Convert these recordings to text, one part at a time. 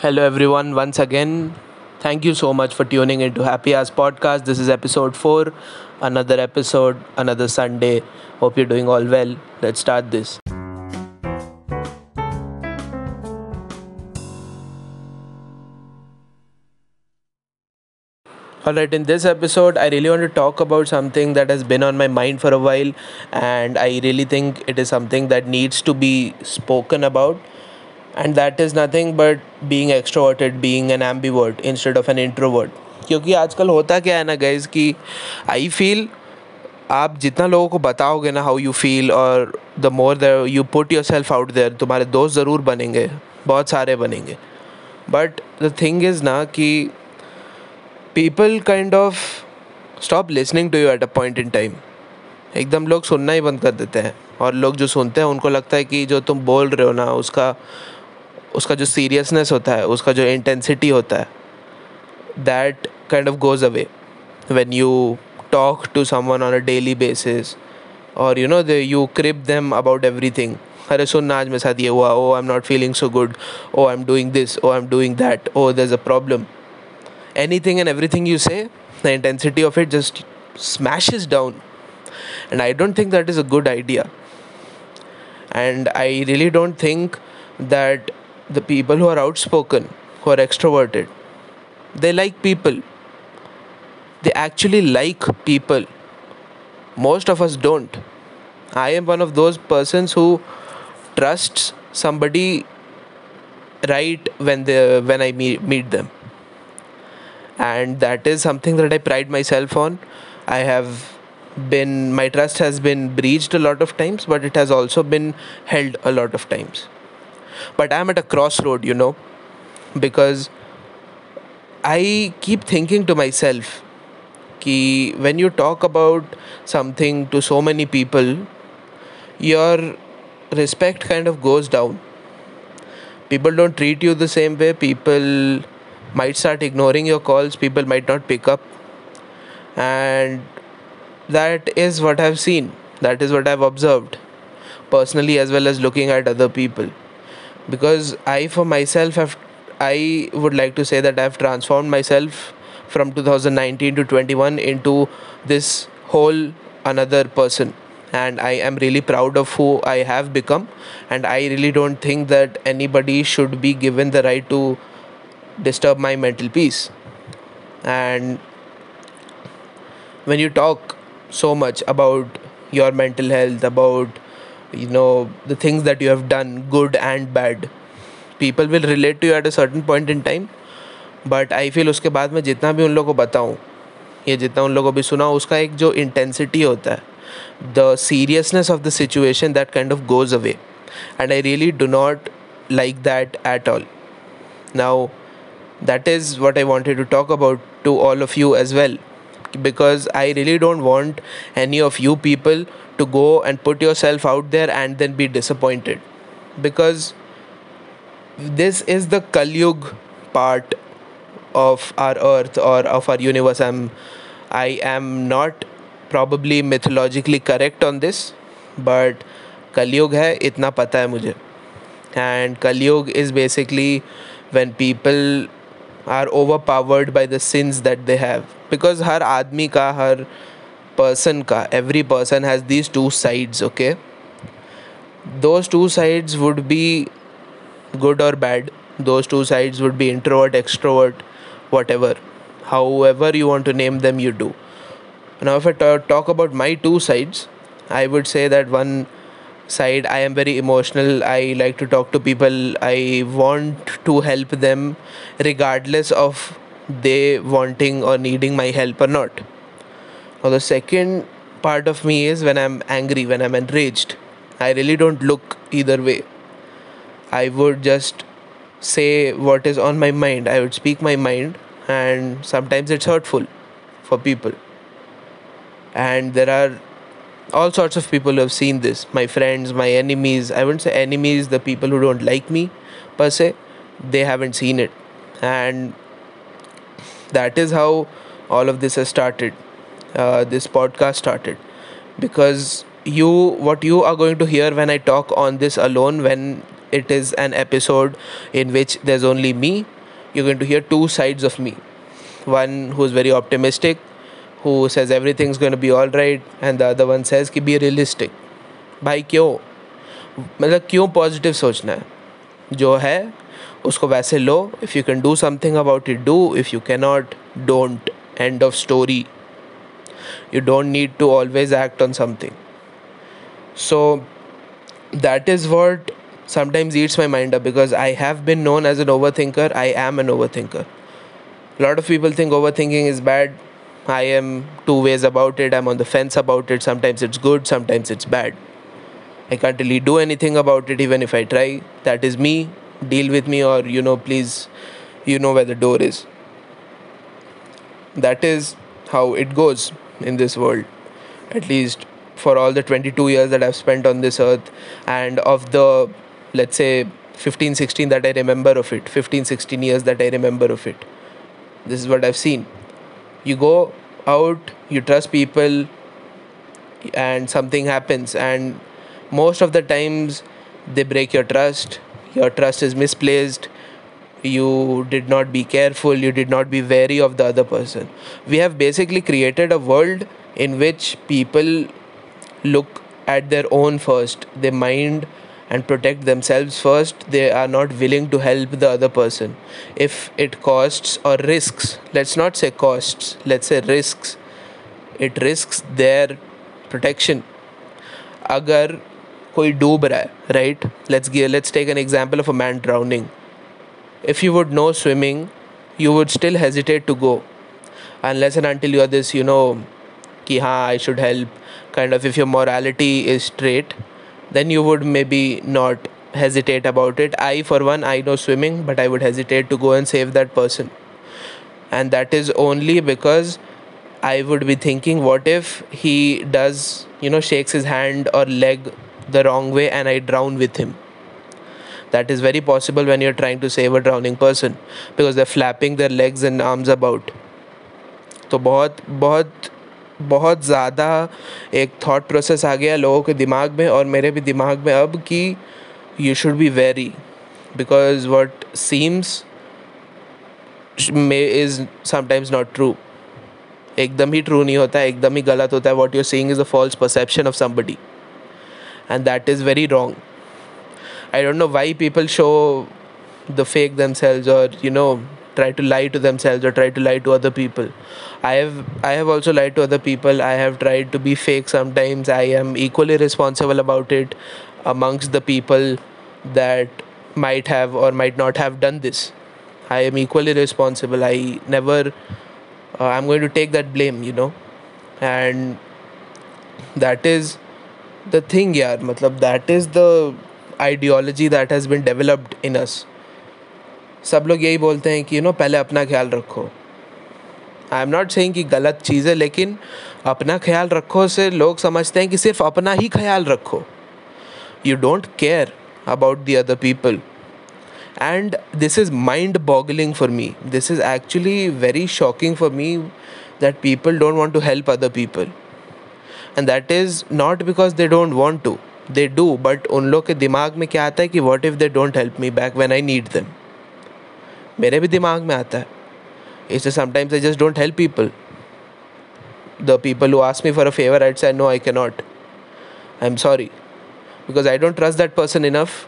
Hello, everyone. Once again, thank you so much for tuning into Happy Hours Podcast. This is episode 4, another episode, another Sunday. Hope you're doing all well. Let's start this. Alright, in this episode, I really want to talk about something that has been on my mind for a while, and I really think it is something that needs to be spoken about and that is nothing but being extroverted, being an ambivert instead of an introvert. क्योंकि आजकल होता क्या है ना guys कि I feel आप जितना लोगों को बताओगे ना हाउ यू फील और the more the you put yourself out there तुम्हारे दोस्त ज़रूर बनेंगे, बहुत सारे बनेंगे। बट द थिंग इज़ ना कि people kind of stop listening to you at a point in time एकदम लोग सुनना ही बंद कर देते हैं। और लोग जो सुनते हैं, उनको लगता है कि जो तुम बोल रहे हो ना, उसका उसका जो सीरियसनेस होता है, उसका जो इंटेंसिटी होता है that kind of goes away when you talk to someone on a daily basis और you know they you crib them about everything अरे सुनना आज मेरे साथ ये हुआ, ओ I am not feeling so good oh I am doing this oh I am doing that oh there is a problem anything and everything you say the intensity of it just smash down and I don't think that is a good idea and I really don't think that the people who are outspoken, who are extroverted, they like people. They actually like people. Most of us don't. I am one of those persons who trusts somebody right when they when I meet, meet them. And that is something that I pride myself on. I have been my trust has been breached a lot of times, but it has also been held a lot of times but i'm at a crossroad you know because i keep thinking to myself ki when you talk about something to so many people your respect kind of goes down. People don't treat you the same way. People might start ignoring your calls. People might not pick up. And that is what i've seen. That is what i've observed personally as well as looking at other people because I for myself have I would like to say that I've transformed myself from 2019 to 21 into this whole another person. And I am really proud of who I have become. And I really don't think that anybody should be given the right to disturb my mental peace. And when you talk so much about your mental health about you know the things that you have done good and bad people will relate to you at a certain point in time but I feel उसके बाद मैं जितना भी उन लोगों को बताऊँ या जितना उन लोगों को भी सुना उसका एक जो इंटेंसिटी होता है the seriousness of the situation that kind of goes away and I really do not like that at all. Now, that is what I wanted to talk about to all of you as well. Because I really don't want any of you people to go and put yourself out there and then be disappointed because this is the Kalyug part of our earth or of our universe. I'm, I am not probably mythologically correct on this, but Kalyug hai itna pata hai mujhe. And Kalyug is basically when people are overpowered by the sins that they have. Because her admi ka her person ka every person has these two sides okay? Those two sides would be good or bad. Those two sides would be introvert extrovert whatever. However you want to name them you do. Now if I t- talk about my two sides i would say that one side i am very emotional i like to talk to people i want to help them regardless of they wanting or needing my help or not now, the second part of me is when I'm angry, when I'm enraged. I really don't look either way. I would just say what is on my mind. I would speak my mind, and sometimes it's hurtful for people. And there are all sorts of people have seen this my friends, my enemies. I wouldn't say enemies, the people who don't like me per se, they haven't seen it. And that is how all of this has started uh, this podcast started because you what you are going to hear when i talk on this alone when it is an episode in which there's only me you're going to hear two sides of me one who's very optimistic who says everything's going to be all right and the other one says कि be realistic भाई क्यों मतलब क्यों positive सोचना है जो है उसको वैसे लो if you can do something about it do if you can not don't end of story you don't need to always act on something so that is what sometimes eats my mind up because i have been known as an overthinker i am an overthinker a lot of people think overthinking is bad i am two ways about it. I'm on the fence about it. Sometimes it's good sometimes it's bad. I can't really do anything about it even if i try. That is me. Deal with me or you know please you know where the door is. That is how it goes in this world. At least for all the 22 years that i've spent on this earth and of the let's say 15 16 that i remember of it 15 16 years that i remember of it this is what i've seen you go out you trust people and something happens. And most of the times they break your trust. Your trust is misplaced. You did not be careful. You did not be wary of the other person. We have basically created a world in which people look at their own first. They mind and protect themselves first they are not willing to help the other person if it costs or risks let's not say costs let's say risks it risks their protection अगर कोई डूब रहा है right let's let's take an example of a man drowning if you would know swimming, you would still hesitate to go unless and until you're this, you know, ki ha, I should help. Kind of, if your morality is straight, then you would maybe not hesitate about it. I, for one, I know swimming, but I would hesitate to go and save that person. And that is only because I would be thinking, what if he does, you know, shakes his hand or leg the wrong way and I drown with him? that is very possible when you're trying to save a drowning person because they're flapping their legs and arms about तो बहुत बहुत बहुत ज़्यादा एक thought process आ गया लोगों के दिमाग में और मेरे भी दिमाग में अब कि you should be very because what seems may is sometimes not true एकदम ही ट्रू नहीं होता है एकदम ही गलत होता है। What you're seeing is a false perception of somebody and that is very wrong I don't know why people show the fake them themselves और you know try to lie to themselves or try to lie to other people. I have i have also lied to other people. I have tried to be fake sometimes. I am equally responsible about it amongst the people that might have or might not have done this. I am equally responsible. I never uh, i'm going to take that blame you know. And that is the thing yaar. Matlab that is the ideology that has been developed in us. सब लोग यही बोलते हैं कि you know पहले अपना ख्याल रखो। आई एम नॉट सेइंग कि गलत चीज़ है, लेकिन अपना ख्याल रखो से लोग समझते हैं कि सिर्फ़ अपना ही ख्याल रखो। You don't care about the other people and this is mind boggling for me this is actually very shocking for me that people don't want to help other people and that is not because they don't want to they do but उन लोग के दिमाग में क्या आता है कि what if they don't help me back when I need them मेरे भी दिमाग में आता है। इसे sometimes I just don't help people the people who ask me for a favour it's I no I can not I am sorry because I don't trust that person enough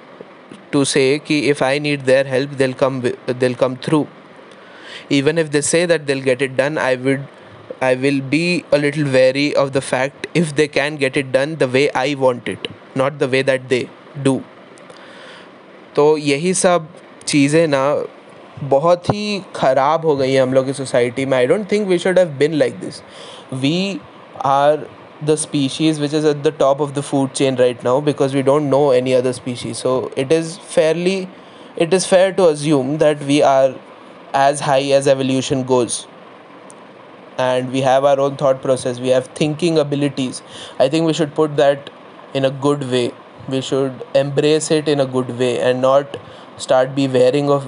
to say if I need their help they'll come they'll come through even if they say that they'll get it done I would I will be a little very of the fact if they can get it done the way I want it not the way that they do तो यही सब चीज़ें ना बहुत ही ख़राब हो गई है हम लोग की सोसाइटी में. I don't think we should have been like this we are the species which is at the top of the food chain right now because we don't know any other species so it is fairly it is fair to assume that we are as high as evolution goes and we have our own thought process we have thinking abilities I think we should put that in a good way we should embrace it in a good way and not start be wearing of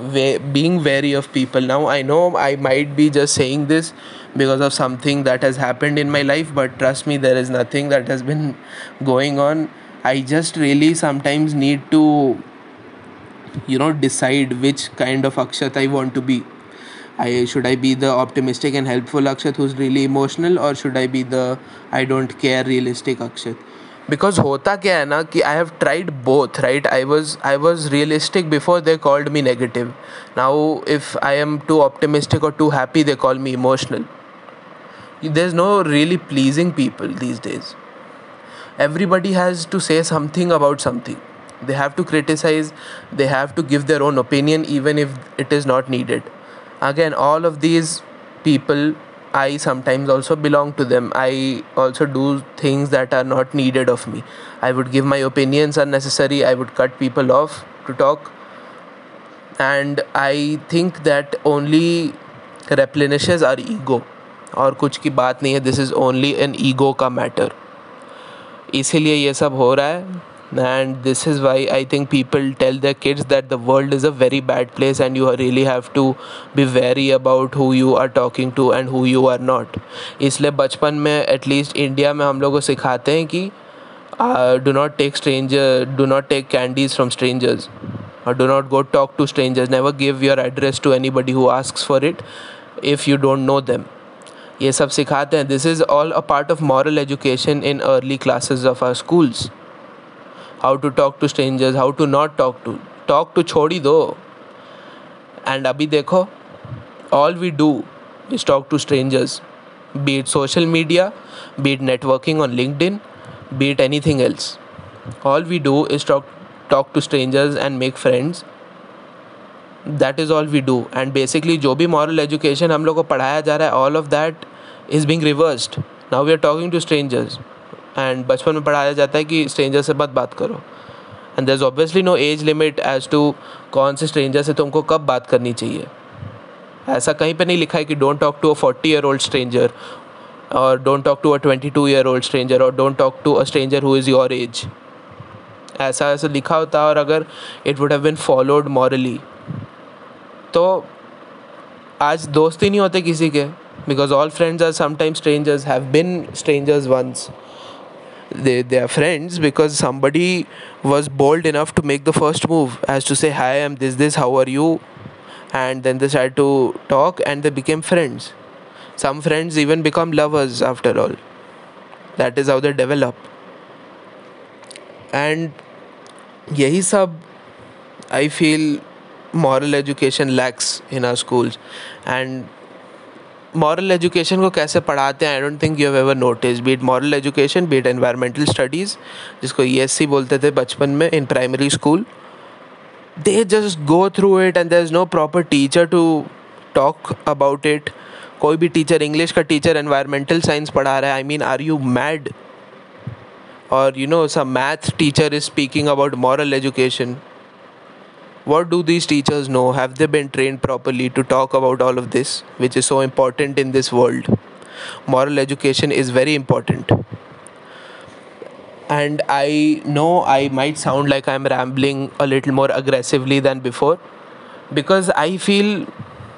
being wary of people. Now i know i might be just saying this because of something that has happened in my life but trust me there is nothing that has been going on. I just really sometimes need to you know decide which kind of akshat i want to be. I should I be the optimistic and helpful Akshat who's really emotional or should I be the I don't care realistic Akshat because hota kya hai na i have tried both right? I was i was realistic before they called me negative. Now if i am too optimistic or too happy they call me emotional. There's no really pleasing people these days. Everybody has to say something about something. They have to criticize they have to give their own opinion even if it is not needed. Again all of these people i sometimes also belong to them i also do things that are not needed of me i would give my opinions unnecessary i would cut people off to talk and i think that only replenishes our ego और कुछ की बात नहीं है this is only an ego का matter इसीलिए ये सब हो रहा है and this is why i think people tell their kids that the world is a very bad place and you really have to be wary about who you are talking to and who you are not इसलिए बचपन में at least India में हम लोग को सिखाते हैं कि do not take stranger do not take candies from strangers or do not go talk to strangers never give your address to anybody who asks for it if you don't know them ये सब सिखाते हैं this is all a part of moral education in early classes of our schools how to talk to strangers how to not talk to talk to छोड़ ही दो and अभी देखो all we do is talk to strangers be it social media, be it networking on LinkedIn, be it anything else. All we do is talk talk to strangers and make friends. That is all we do. And basically जो भी moral education हम लोग को पढ़ाया जा रहा है all of that is being reversed. Now we are talking to strangers. and बचपन में पढ़ाया जाता है कि स्ट्रेंजर से मत बात करो। And there is obviously no age limit as to कौन से स्ट्रेंजर से तुमको कब बात करनी चाहिए। ऐसा कहीं पे नहीं लिखा है कि don't talk to a forty year old stranger और don't talk to a twenty two year old stranger और don't talk to a stranger who is your age ऐसा ऐसा लिखा होता और अगर it would have been followed morally तो आज दोस्त ही नहीं होते किसी के because all friends are sometimes strangers have been strangers once they they are friends because somebody was bold enough to make the first move as to say hi i'm this this how are you? And then they started to talk and they became friends. Some friends even become lovers after all. That is how they develop. And yahi sab i feel moral education lacks in our schools. And moral education को कैसे पढ़ाते हैं? I don't think you have ever notice but moral education but environmental studies जिसको E S C बोलते थे बचपन में in primary school they just go through it and there is no proper teacher to talk about it कोई भी teacher English का teacher environmental science पढ़ा रहा है. I mean are you mad और you know some math teacher is speaking about moral education what do these teachers know? Have they been trained properly to talk about all of this which is so important in this world? Moral education is very important. And i know i might sound like i'm rambling a little more aggressively than before because i feel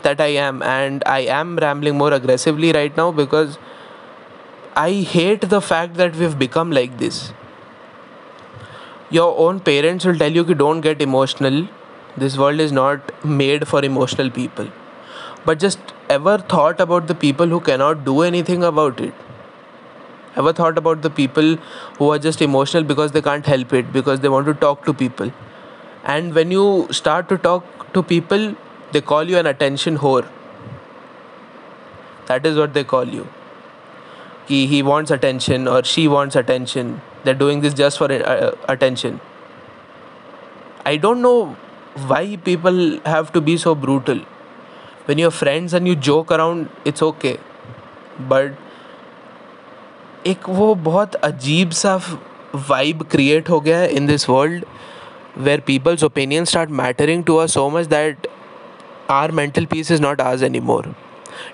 that i am and i am rambling more aggressively right now because i hate the fact that we've become like this. Your own parents will tell you ki don't get emotional this world is not made for emotional people. But just ever thought about the people who cannot do anything about it? Ever thought about the people who are just emotional because they can't help it because they want to talk to people? And when you start to talk to people they call you an attention whore. That is what they call you. He, he wants attention or she wants attention. They're doing this just for uh, attention. I don't know why people have to be so brutal when you're friends and you joke around it's okay but एक वो बहुत अजीब सा vibe create हो गया है in this world where people's opinion start mattering to us so much that our mental peace is not आज any more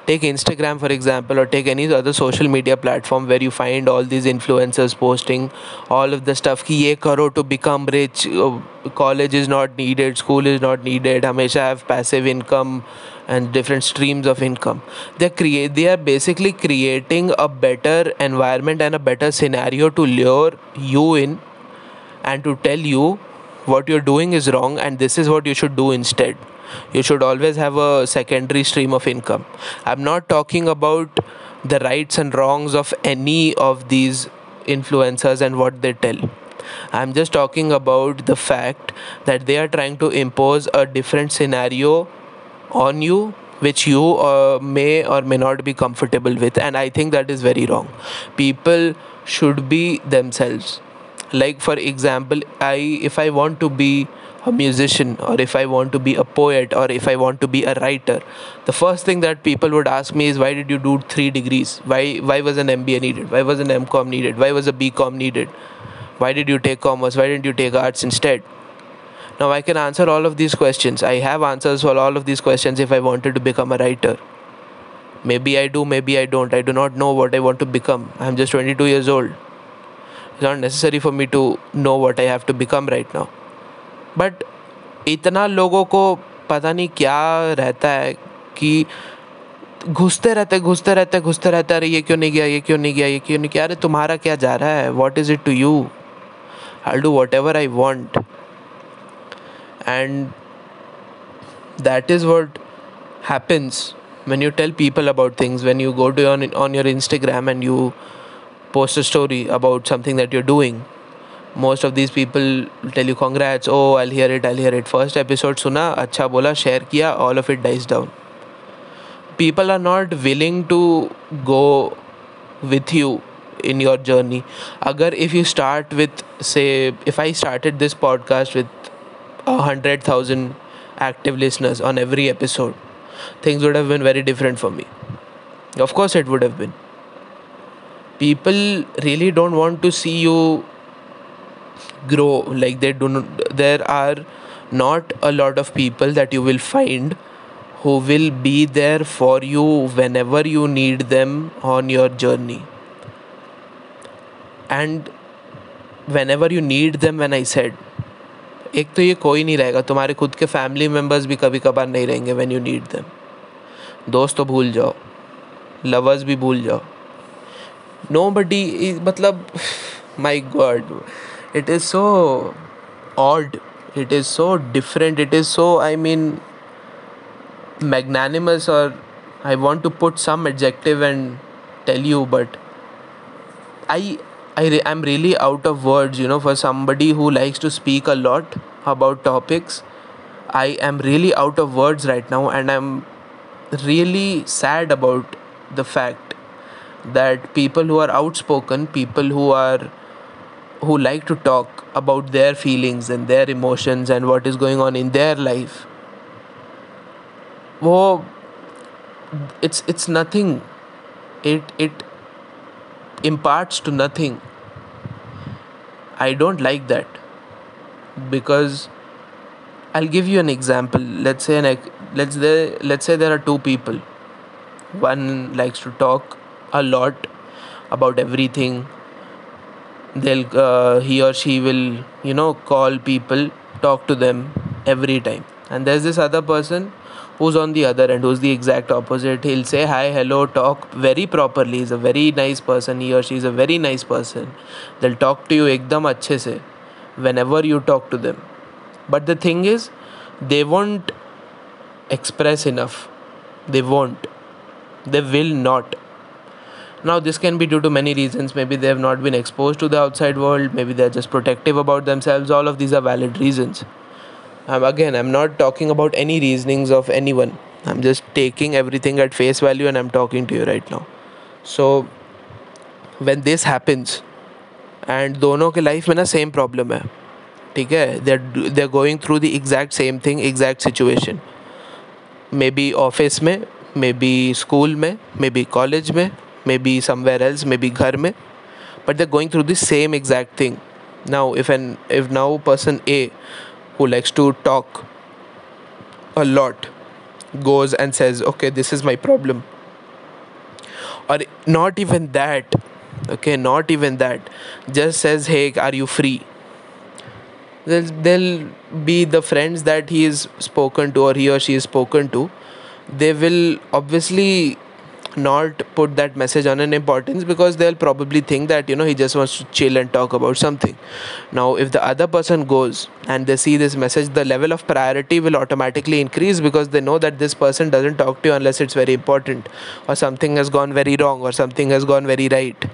take instagram for example or take any other social media platform where you find all these influencers posting all of the stuff ki ye karo to become rich college is not needed school is not needed hamesha have passive income and different streams of income. They create they are basically creating a better environment and a better scenario to lure you in and to tell you what you're doing is wrong and this is what you should do instead you should always have a secondary stream of income. I'm not talking about the rights and wrongs of any of these influencers and what they tell. I'm just talking about the fact that they are trying to impose a different scenario on you which you uh, may or may not be comfortable with. And i think that is very wrong. People should be themselves like for example i if i want to be a musician or if i want to be a poet or if i want to be a writer the first thing that people would ask me is why did you do 3 degrees? Why why was an mba needed? Why was an mcom needed? Why was a bcom needed? Why did you take commerce? Why didn't you take arts instead? Now i can answer all of these questions. I have answers for all of these questions if i wanted to become a writer. Maybe i do maybe i don't. I do not know what i want to become. I'm just 22 years old it's not necessary for me to know what I have to become right now but इतना लोगों को पता नहीं क्या रहता है कि घुसते रहते घुसते रहते घुसते रहते, अरे ये क्यों नहीं गया, ये क्यों नहीं गया, ये क्यों नहीं किया अरे तुम्हारा क्या जा रहा है? What is it to you I do whatever I want and that is what happens when you tell people about things when you go to on your Instagram and you post a story about something that you're doing. Most of these people tell you congrats oh i'll hear it i'll hear it. First episode suna acha bola share kiya all of it dies down. People are not willing to go with you in your journey. Agar if you start with say if i started this podcast with a hundred thousand active listeners on every episode things would have been very different for me. Of course it would have been people really don't want to see you grow like they do not, there are not a lot of people that you will find who will be there for you whenever you need them on your journey and whenever you need them when i said एक तो ये कोई नहीं रहेगा तुम्हारे खुद के family members भी कभी कभार नहीं रहेंगे व्हेन यू नीड देम दोस्त तो भूल जाओ लवर्स भी भूल जाओ nobody is matlab my god it is so odd. It is so different. It is so i mean magnanimous or i want to put some adjective and tell you but i i re- i'm really out of words you know for somebody who likes to speak a lot about topics. I am really out of words right now and i'm really sad about the fact that people who are outspoken, people who are who like to talk about their feelings and their emotions and what is going on in their life वो it's it's nothing. It it imparts to nothing. I don't like that because i'll give you an example. Let's say an, let's there let's say there are two people. One likes to talk a lot about everything. They'll uh, he or she will you know call people talk to them every time. And there's this other person who's on the other end who's the exact opposite. He'll say hi hello talk very properly. He's a very nice person. He or she is a very nice person. They'll talk to you ekdam achhe se whenever you talk to them. But the thing is they won't express enough. They won't. They will not now, this can be due to many reasons. Maybe they have not been exposed to the outside world, maybe they're just protective about themselves. All of these are valid reasons. Um, again, I'm not talking about any reasonings of anyone. I'm just taking everything at face value and I'm talking to you right now. So, when this happens, and दोनों के life में ना same problem है ठीक है दे they going through the exact same thing exact situation may be office में may be school में may be college में maybe somewhere else maybe ghar mein but they're going through the same exact thing. Now if an if now person a who likes to talk a lot goes and says okay this is my problem or not even that okay not even that just says hey are you free? There'll, there'll be the friends that he is spoken to or he or she is spoken to. They will obviously not put that message on an importance because they'll probably think that you know he just wants to chill and talk about something. Now if the other person goes and they see this message the level of priority will automatically increase because they know that this person doesn't talk to you unless it's very important or something has gone very wrong or something has gone very right.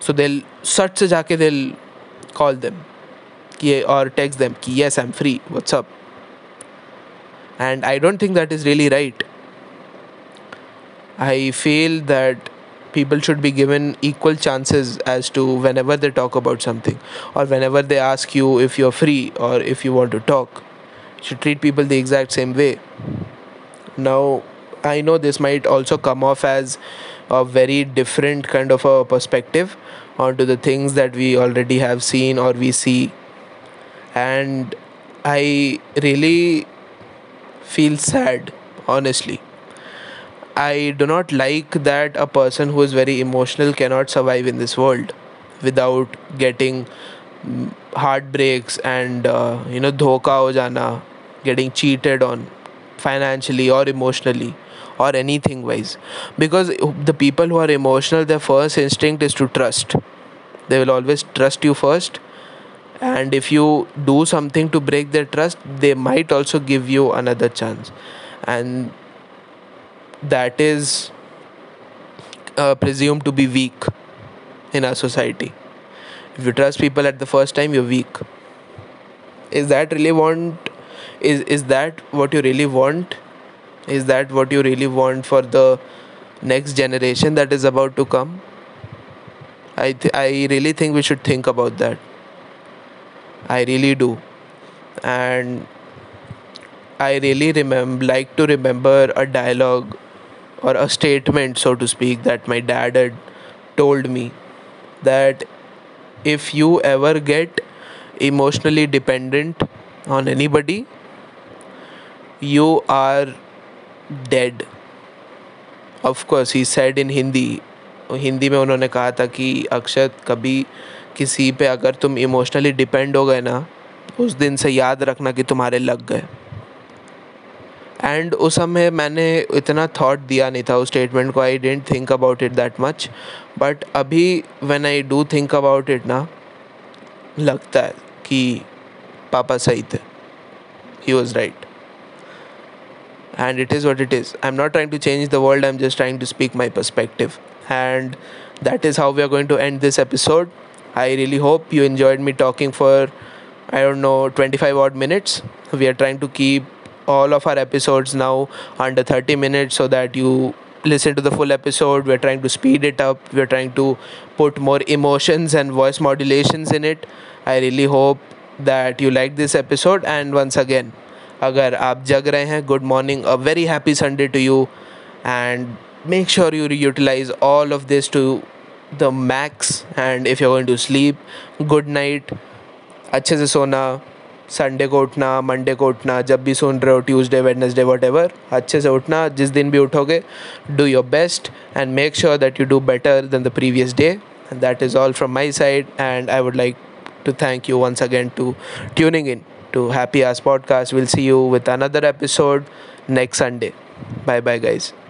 So they'll sat se jaake they'll call them or text them yes i'm free. What's up? And i don't think that is really right I feel that people should be given equal chances as to whenever they talk about something or whenever they ask you if you're free or if you want to talk. You should treat people the exact same way. Now, I know this might also come off as a very different kind of a perspective onto the things that we already have seen or we see. And I really feel sad, honestly I do not like that a person who is very emotional cannot survive in this world without getting mm, heartbreaks and uh, you know dhoka ho jana getting cheated on financially or emotionally or anything wise. Because the people who are emotional their first instinct is to trust. They will always trust you first. And if you do something to break their trust they might also give you another chance. And that is uh, presumed to be weak in our society. If you trust people at the first time, you're weak. Is that really want? Is is that what you really want? Is that what you really want for the next generation that is about to come? I th- I really think we should think about that. I really do, and I really remember like to remember a dialogue or a statement, so to speak, that my dad had told me that if you ever get emotionally dependent on anybody, you are dead. Of course, he said in Hindi. Hindi में उन्होंने कहा था कि अक्षत कभी किसी पे अगर तुम इमोशनली डिपेंड हो गए ना उस दिन से याद रखना कि तुम्हारे लग गए एंड उस समय मैंने इतना थाट दिया नहीं था उस स्टेटमेंट को I didn't think about it that much but अभी when I do think about it ना, लगता है कि पापा सही थे। He was right and it is what it is I am not trying to change the world I am just trying to speak my perspective and that is how we are going to end this episode I really hope you enjoyed me talking for I don't know twenty five odd minutes we are trying to keep all of our episodes now under 30 minutes so that you listen to the full episode we're trying to speed it up we're trying to put more emotions and voice modulations in it i really hope that you like this episode and once again agar aap jag rahe hain good morning a very happy sunday to you and make sure you utilize all of this to the max and if you're going to sleep good night अच्छे से सोना Sunday को उठना Monday को उठना, जब भी सुन रहे हो ट्यूसडे वेडनेसडे वट एवर अच्छे से उठना, जिस दिन भी उठोगे do your best and make sure that you do better than the previous day and that is all from my side and I would like to thank you once again to tuning in to happy Hours Podcast. Will see you with another episode next Sunday bye bye guys.